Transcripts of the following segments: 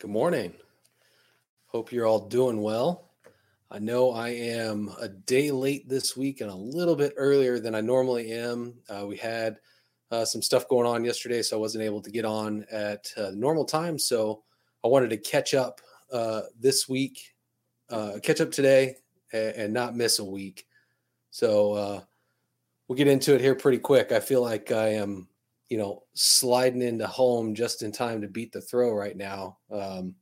Good morning. Hope you're all doing well. I know I am a day late this week and a little bit earlier than I normally am. Uh, we had uh, some stuff going on yesterday, so I wasn't able to get on at uh, normal time. So I wanted to catch up uh, this week, uh, catch up today, and, and, not miss a week. So uh, we'll get into it here pretty quick. I feel like I am you know, sliding into home just in time to beat the throw right now. Um,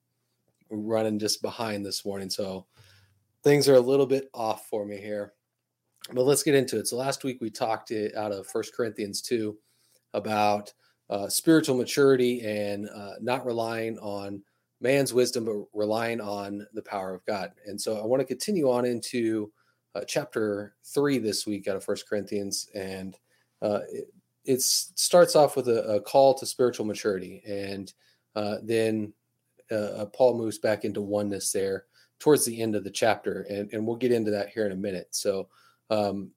running just behind this morning. So things are a little bit off for me here. But let's get into it. So last week we talked out of First Corinthians 2 about uh, spiritual maturity and uh, not relying on man's wisdom, but relying on the power of God. And so I want to continue on into uh, chapter 3 this week out of First Corinthians. And uh, starts off with a, a, call to spiritual maturity, and uh, then uh, uh, Paul moves back into oneness there towards the end of the chapter, and, and we'll get into that here in a minute. So, um,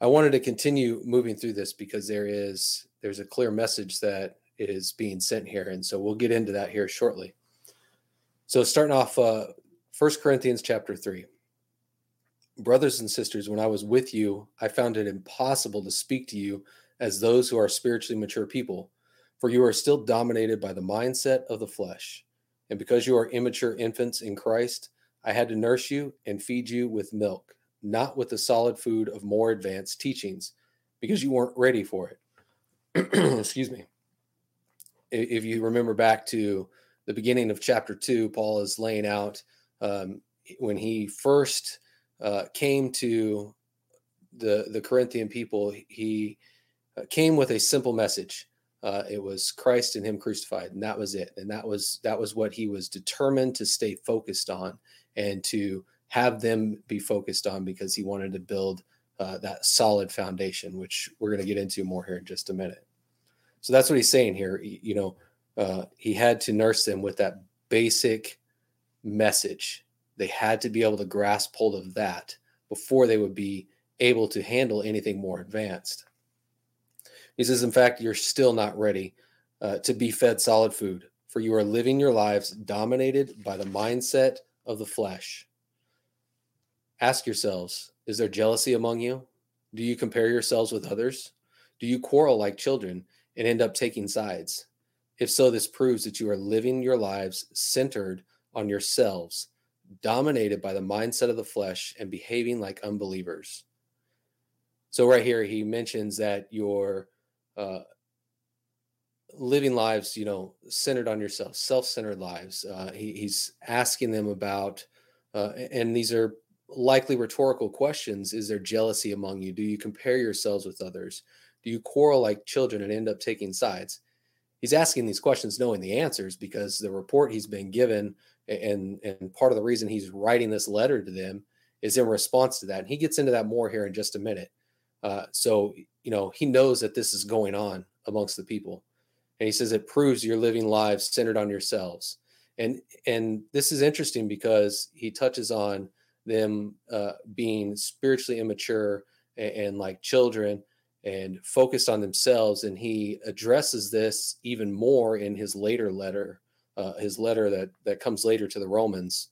I wanted to continue moving through this because there is there's a clear message that is being sent here, and so we'll get into that here shortly. So, starting off, uh, First Corinthians chapter three. Brothers and sisters, when I was with you, I found it impossible to speak to you as those who are spiritually mature people, for you are still dominated by the mindset of the flesh. And because you are immature infants in Christ, I had to nurse you and feed you with milk, not with the solid food of more advanced teachings, because you weren't ready for it. Excuse me. If you remember back to the beginning of chapter two, Paul is laying out um, when he first uh, came to the the Corinthian people, he came with a simple message. Uh, it was Christ and Him crucified, and that was it. And that was that was what he was determined to stay focused on and to have them be focused on because he wanted to build uh, that solid foundation, which we're going to get into more here in just a minute. So that's what he's saying here. You know, uh, he had to nurse them with that basic message. They had to be able to grasp hold of that before they would be able to handle anything more advanced. He says, in fact, you're still not ready uh, to be fed solid food, for you are living your lives dominated by the mindset of the flesh. Ask yourselves Is there jealousy among you? Do you compare yourselves with others? Do you quarrel like children and end up taking sides? If so, this proves that you are living your lives centered on yourselves, dominated by the mindset of the flesh, and behaving like unbelievers. So, right here, he mentions that your uh, living lives, you know, centered on yourself, self-centered lives. Uh, he, he's asking them about, uh, and these are likely rhetorical questions. Is there jealousy among you? Do you compare yourselves with others? Do you quarrel like children and end up taking sides? He's asking these questions knowing the answers because the report he's been given and and part of the reason he's writing this letter to them is in response to that. And he gets into that more here in just a minute. Uh, so you know, he knows that this is going on amongst the people. And he says it proves you're living lives centered on yourselves. And and this is interesting because he touches on them uh, being spiritually immature and, and like children and focused on themselves. And he addresses this even more in his later letter, uh, his letter that that comes later to the Romans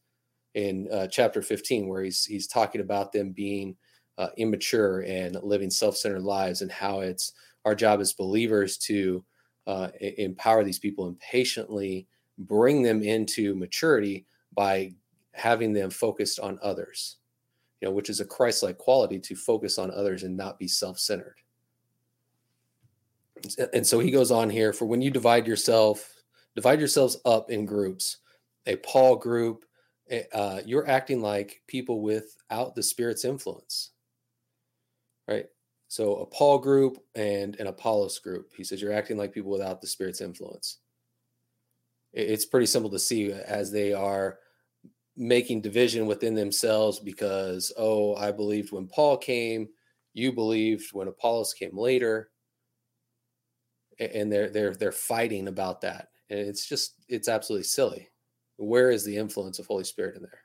in uh, chapter 15, where he's he's talking about them being uh, immature and living self-centered lives and how it's our job as believers to uh, empower these people and patiently bring them into maturity by having them focused on others you know which is a christ-like quality to focus on others and not be self-centered. And so he goes on here for when you divide yourself divide yourselves up in groups a paul group eh, uh, you're acting like people without the spirit's influence right? So a Paul group and an Apollos group. He says you're acting like people without the Spirit's influence. It's pretty simple to see as they are making division within themselves because oh, I believed when Paul came, you believed when Apollos came later, and they're they're they're fighting about that, and it's just it's absolutely silly. Where is the influence of Holy Spirit in there?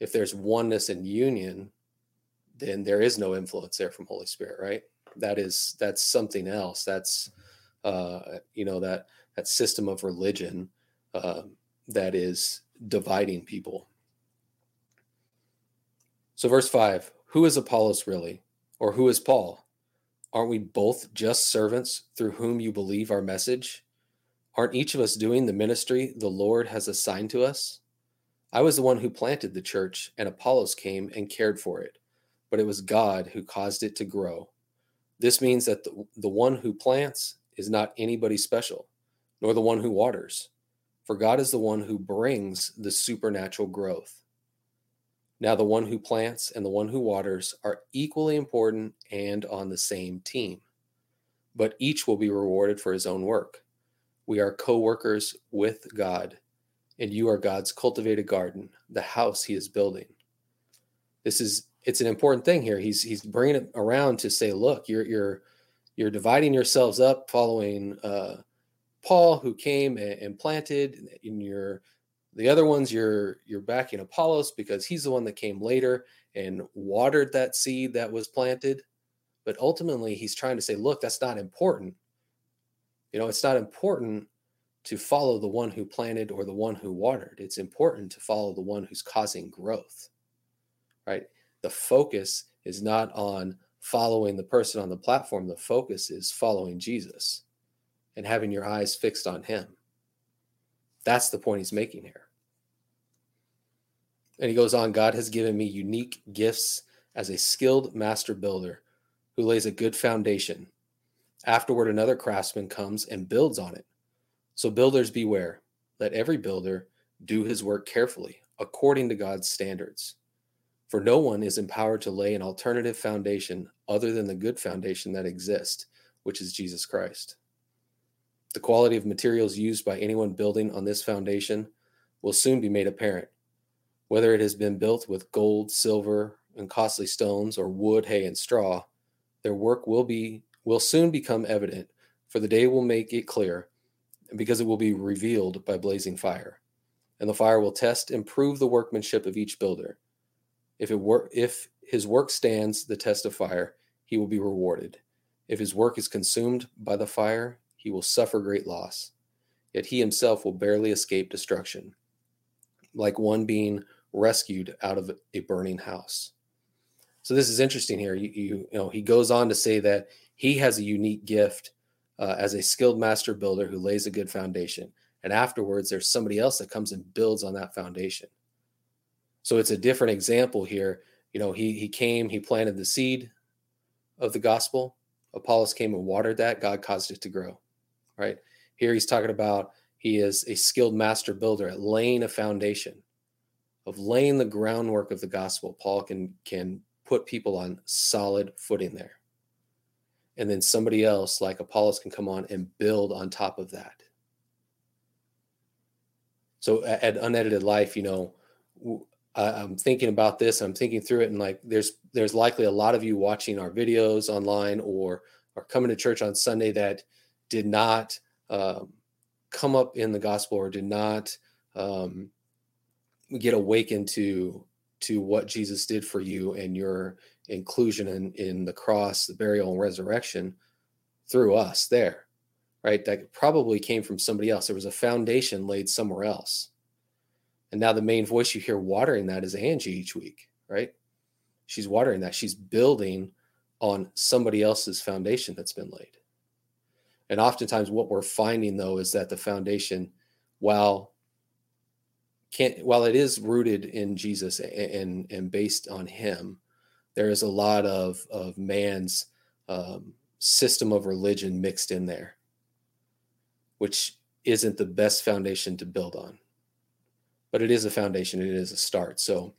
If there's oneness and union, then there is no influence there from Holy Spirit, right? That is that's something else. That's uh, you know that that system of religion uh, that is dividing people. So, verse 5 Who is Apollos really? Or who is Paul? Aren't we both just servants through whom you believe our message? Aren't each of us doing the ministry the Lord has assigned to us? I was the one who planted the church, and Apollos came and cared for it, but it was God who caused it to grow. This means that the, the one who plants is not anybody special, nor the one who waters, for God is the one who brings the supernatural growth. Now, the one who plants and the one who waters are equally important and on the same team, but each will be rewarded for his own work. We are co workers with God, and you are God's cultivated garden, the house he is building. This is it's an important thing here. He's he's bringing it around to say, look, you're you're you're dividing yourselves up following uh, Paul, who came and, and planted, in your the other ones you're you're backing Apollos because he's the one that came later and watered that seed that was planted. But ultimately, he's trying to say, look, that's not important. You know, it's not important to follow the one who planted or the one who watered. It's important to follow the one who's causing growth. Right? The focus is not on following the person on the platform, the focus is following Jesus and having your eyes fixed on him. That's the point he's making here. And he goes on God has given me unique gifts as a skilled master builder who lays a good foundation. Afterward, another craftsman comes and builds on it. So, builders beware. Let every builder do his work carefully, according to God's standards. For no one is empowered to lay an alternative foundation other than the good foundation that exists, which is Jesus Christ. The quality of materials used by anyone building on this foundation will soon be made apparent whether it has been built with gold, silver, and costly stones, or wood, hay, and straw, their work will be will soon become evident, for the day will make it clear, because it will be revealed by blazing fire. And the fire will test and prove the workmanship of each builder. If it wor- if his work stands the test of fire, he will be rewarded. If his work is consumed by the fire, he will suffer great loss. Yet he himself will barely escape destruction, like one being rescued out of a burning house. So this is interesting here. You, you, you know, he goes on to say that he has a unique gift uh, as a skilled master builder who lays a good foundation. And afterwards, there's somebody else that comes and builds on that foundation. So it's a different example here. You know, he he came, he planted the seed of the gospel. Apollos came and watered that. God caused it to grow. Right here, he's talking about he is a skilled master builder at laying a foundation of laying the groundwork of the gospel, Paul can can put people on solid footing there. And then somebody else like Apollos can come on and build on top of that. So at, unedited life, you know, I'm thinking about this. I'm thinking through it, and like, there's there's likely a lot of you watching our videos online or are coming to church on Sunday that did not um, come up in the gospel or did not um, get awakened to to what Jesus did for you and your inclusion in in the cross, the burial and resurrection through us there. Right? That probably came from somebody else. There was a foundation laid somewhere else. And now the main voice you hear watering that is Angie each week, right? She's watering that. She's building on somebody else's foundation that's been laid. And oftentimes what we're finding though is that the foundation, while can't while it is rooted in Jesus and and based on Him, there is a lot of of man's um, system of religion mixed in there, which isn't the best foundation to build on. But it is a foundation. It is a start. So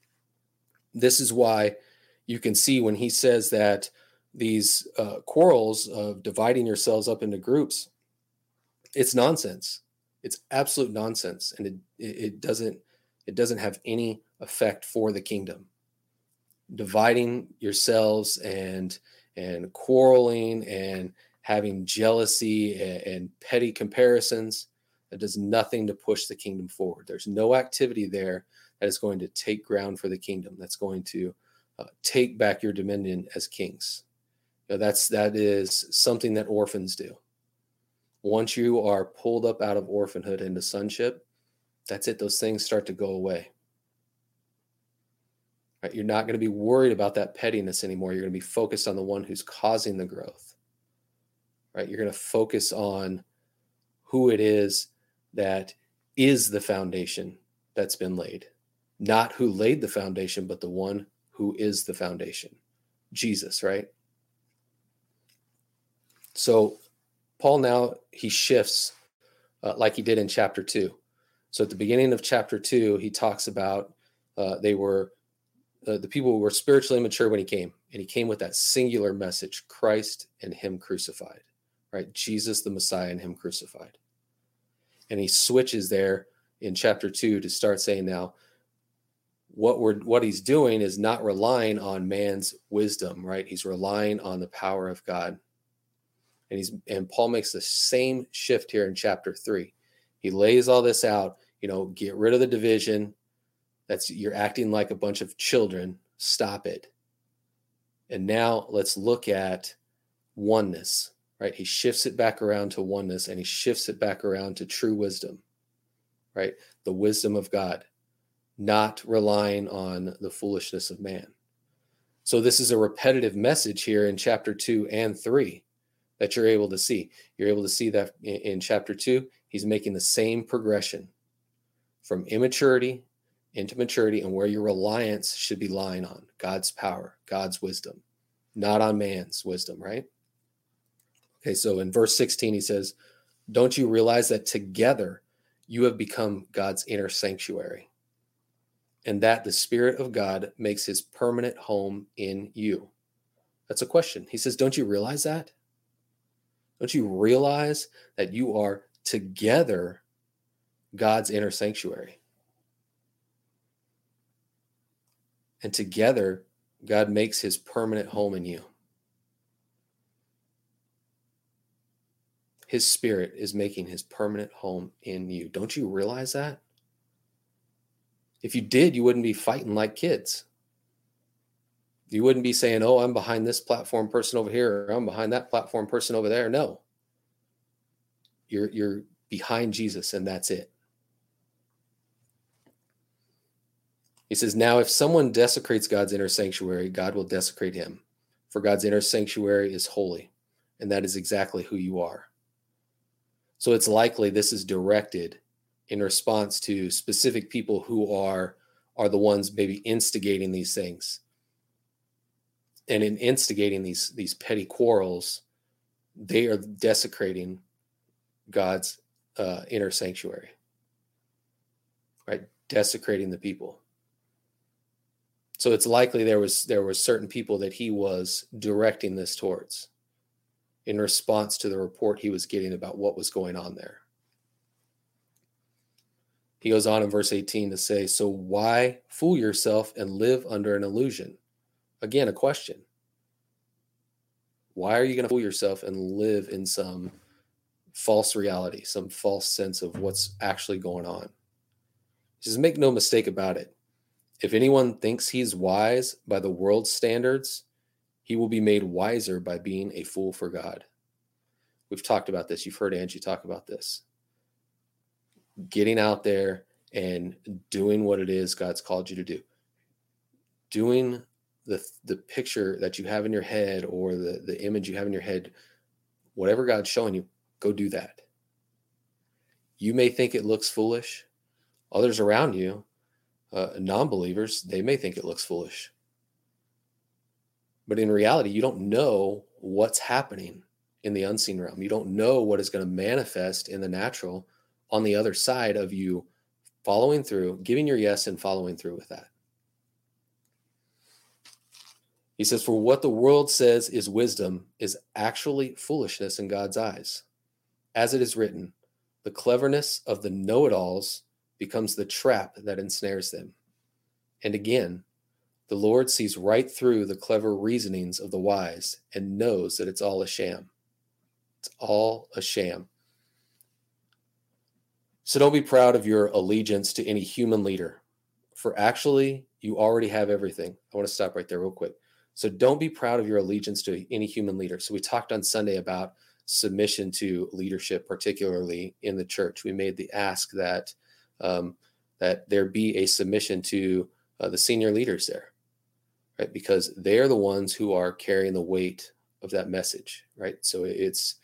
this is why you can see when he says that these uh, quarrels of dividing yourselves up into groups, it's nonsense. It's absolute nonsense, and it it doesn't it doesn't have any effect for the kingdom. Dividing yourselves and and quarreling and having jealousy and, and petty comparisons that does nothing to push the kingdom forward. There's no activity there that is going to take ground for the kingdom. That's going to uh, take back your dominion as kings. You know, that's that is something that orphans do. Once you are pulled up out of orphanhood into sonship, that's it. Those things start to go away. Right? You're not going to be worried about that pettiness anymore. You're going to be focused on the one who's causing the growth. Right? You're going to focus on who it is that is the foundation that's been laid. Not who laid the foundation, but the one who is the foundation. Jesus, right? So Paul now he shifts uh, like he did in chapter 2. So at the beginning of chapter 2, he talks about uh, they were uh, the people were spiritually immature when he came, and he came with that singular message Christ and Him crucified, right? Jesus, the Messiah, and Him crucified. And he switches there in chapter 2 to start saying now, what we're what he's doing is not relying on man's wisdom right? He's relying on the power of god. And he's and paul makes the same shift here in chapter 3 he lays all this out you know get rid of the division. That's you're acting like a bunch of children. Stop it. And now let's look at oneness, right? He shifts it back around to oneness and he shifts it back around to true wisdom, right? The wisdom of God, not relying on the foolishness of man. So, this is a repetitive message here in chapter two and three that you're able to see. You're able to see that in, chapter two, he's making the same progression from immaturity into maturity and where your reliance should be lying on God's power, God's wisdom, not on man's wisdom, right? Okay, so in verse 16, he says, Don't you realize that together you have become God's inner sanctuary, and that the Spirit of God makes his permanent home in you? That's a question. He says, Don't you realize that? Don't you realize that you are together God's inner sanctuary? And together, God makes his permanent home in you. His spirit is making his permanent home in you. Don't you realize that? If you did, you wouldn't be fighting like kids. You wouldn't be saying, oh, I'm behind this platform person over here, or I'm behind that platform person over there. No. You're, you're behind Jesus, and that's it. He says, Now, if someone desecrates God's inner sanctuary, God will desecrate him, for God's inner sanctuary is holy, and that is exactly who you are. So it's likely this is directed in response to specific people who are are the ones maybe instigating these things. And in instigating these these petty quarrels, they are desecrating God's uh, inner sanctuary, right? Desecrating the people. So it's likely there was there were certain people that he was directing this towards in response to the report he was getting about what was going on there. He goes on in verse 18 to say, So why fool yourself and live under an illusion? Again, a question. Why are you going to fool yourself and live in some false reality, some false sense of what's actually going on? He says, Make no mistake about it. If anyone thinks he's wise by the world's standards, he will be made wiser by being a fool for God. We've talked about this. You've heard Angie talk about this. Getting out there and doing what it is God's called you to do. Doing the the picture that you have in your head or the the image you have in your head, whatever God's showing you, go do that. You may think it looks foolish. Others around you uh, non-believers they may think it looks foolish but in reality you don't know what's happening in the unseen realm. You don't know what is going to manifest in the natural on the other side of you following through giving your yes and following through with that. He says for what the world says is wisdom is actually foolishness in god's eyes. As it is written the cleverness of the know-it-alls becomes the trap that ensnares them. And again, the Lord sees right through the clever reasonings of the wise and knows that it's all a sham. It's all a sham. So don't be proud of your allegiance to any human leader, for actually, you already have everything. I want to stop right there, real quick. So don't be proud of your allegiance to any human leader. So we talked on Sunday about submission to leadership, particularly in the church. We made the ask that um, that there be a submission to uh, the senior leaders there, right? Because they're the ones who are carrying the weight of that message, right? So it's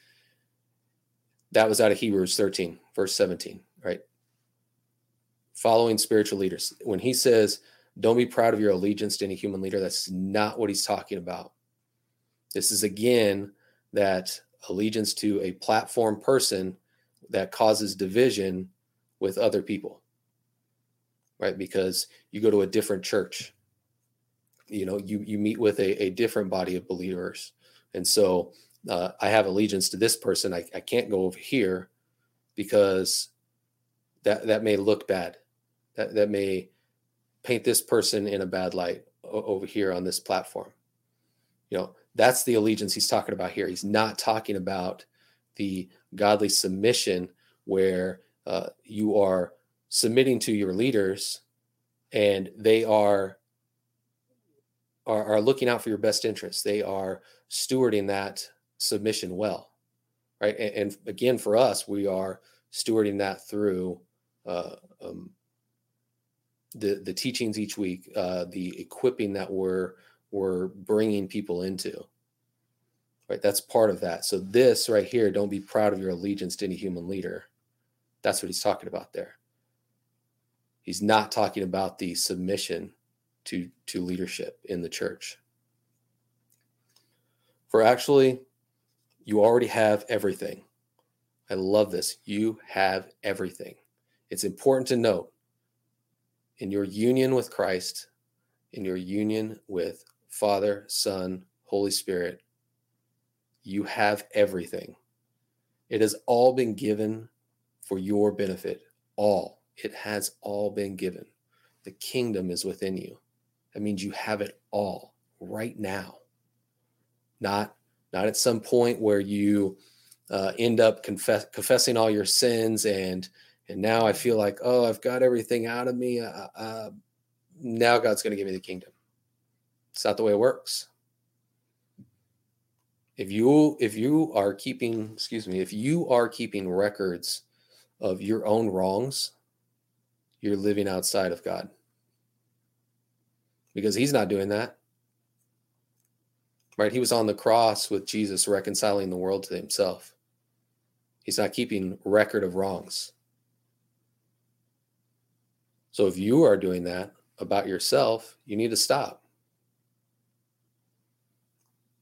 that was out of Hebrews 13, verse 17, right? Following spiritual leaders. When he says, don't be proud of your allegiance to any human leader, that's not what he's talking about. This is again that allegiance to a platform person that causes division with other people right because you go to a different church you know you you meet with a, a different body of believers. And so uh, i have allegiance to this person. I, I can't go over here because that that may look bad. That that may paint this person in a bad light over here on this platform. You know that's the allegiance he's talking about here. He's not talking about the godly submission where uh, you are submitting to your leaders and they are, are are looking out for your best interests. They are stewarding that submission well right? And, and again for us we are stewarding that through uh, um, the the teachings each week uh, the equipping that we're we're bringing people into right? That's part of that. So this right here don't be proud of your allegiance to any human leader. That's what he's talking about there. He's not talking about the submission to to leadership in the church for actually you already have everything i love this you have everything it's important to note in your union with christ in your union with father son holy spirit you have everything. It has all been given for your benefit. All. It has all been given. The kingdom is within you. That means you have it all right now. Not not at some point where you uh, end up confess, confessing all your sins and and now I feel like oh I've got everything out of me. Uh, uh, now God's going to give me the kingdom. It's not the way it works if you if you are keeping excuse me if you are keeping records of your own wrongs you're living outside of god because he's not doing that. Right? He was on the cross with jesus reconciling the world to himself. He's not keeping record of wrongs. So if you are doing that about yourself you need to stop.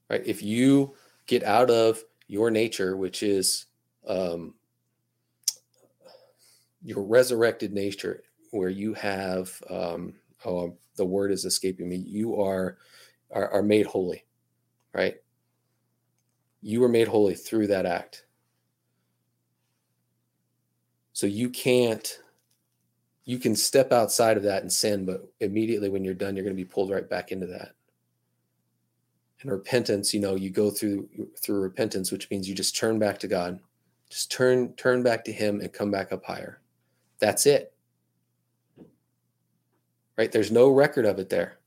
Right? If you get out of your nature, which is um, your resurrected nature, where you have um, oh, the word is escaping me. You are, are are made holy, right? You were made holy through that act. So you can't you can step outside of that and sin, but immediately when you're done, you're going to be pulled right back into that and repentance you know you go through through repentance which means you just turn back to god just turn turn back to him and come back up higher that's it right? There's no record of it there.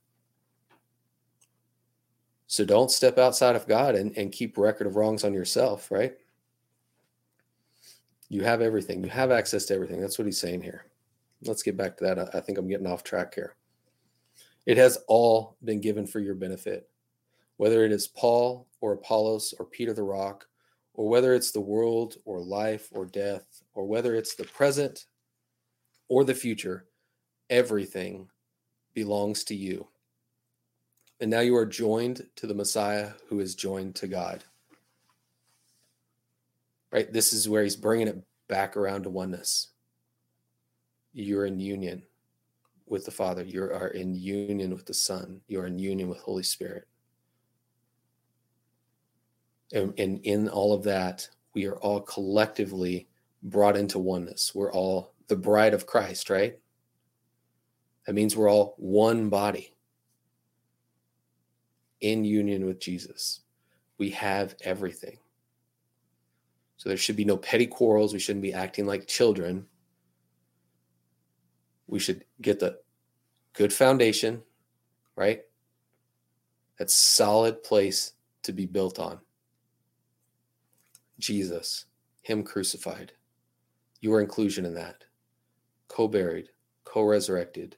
So don't step outside of god and, and keep record of wrongs on yourself right? You have everything. You have access to everything. That's what he's saying here. Let's get back to that. I think i'm getting off track here. It has all been given for your benefit whether it is Paul or Apollos or Peter the Rock, or whether it's the world or life or death, or whether it's the present or the future, everything belongs to you. And now you are joined to the Messiah who is joined to God. Right? This is where he's bringing it back around to oneness. You're in union with the Father, you are in union with the Son, you're in union with Holy Spirit. And, and in all of that, we are all collectively brought into oneness. We're all the bride of Christ, right? That means we're all one body in union with Jesus. We have everything. So there should be no petty quarrels. We shouldn't be acting like children. We should get the good foundation, right? That solid place to be built on. Jesus, Him crucified. Your inclusion in that. co buried, co resurrected,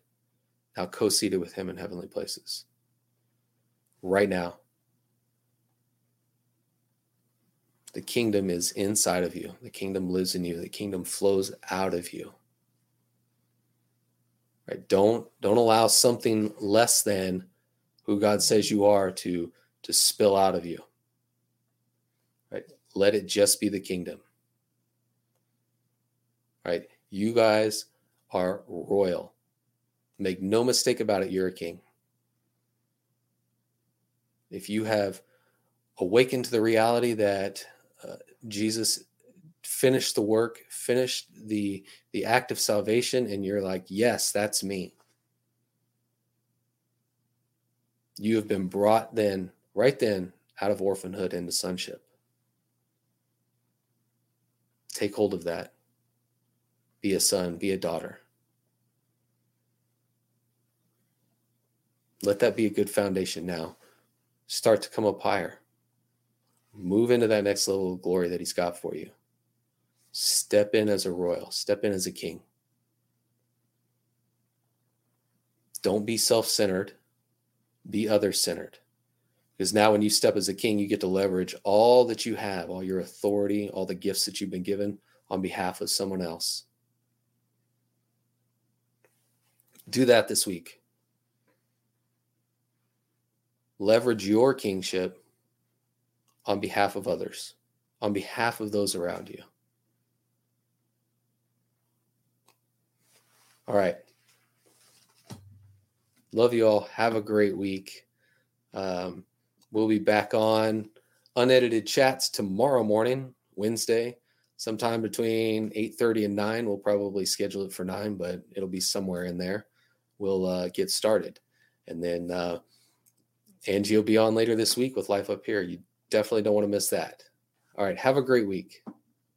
now co seated with him in heavenly places. Right now. The kingdom is inside of you. The kingdom lives in you. The kingdom flows out of you. Right? Don't don't allow something less than who God says you are to to spill out of you. Right? Let it just be the kingdom. Right? You guys are royal. Make no mistake about it, you're a king. If you have awakened to the reality that uh, Jesus finished the work, finished the the act of salvation and you're like, "Yes, that's me." You have been brought then, right then, out of orphanhood into sonship. Take hold of that. Be a son, be a daughter. Let that be a good foundation now. Start to come up higher. Move into that next level of glory that He's got for you. Step in as a royal, step in as a king. Don't be self centered, be other centered. Because now, when you step as a king, you get to leverage all that you have, all your authority, all the gifts that you've been given on behalf of someone else. Do that this week. Leverage your kingship on behalf of others, on behalf of those around you. All right. Love you all. Have a great week. Um, we'll be back on unedited chats tomorrow morning, Wednesday, sometime between 8:30 and 9. We'll probably schedule it for 9, but it'll be somewhere in there. We'll uh, get started. And then uh, Angie will be on later this week with Life Up Here. You definitely don't want to miss that. All right. Have a great week.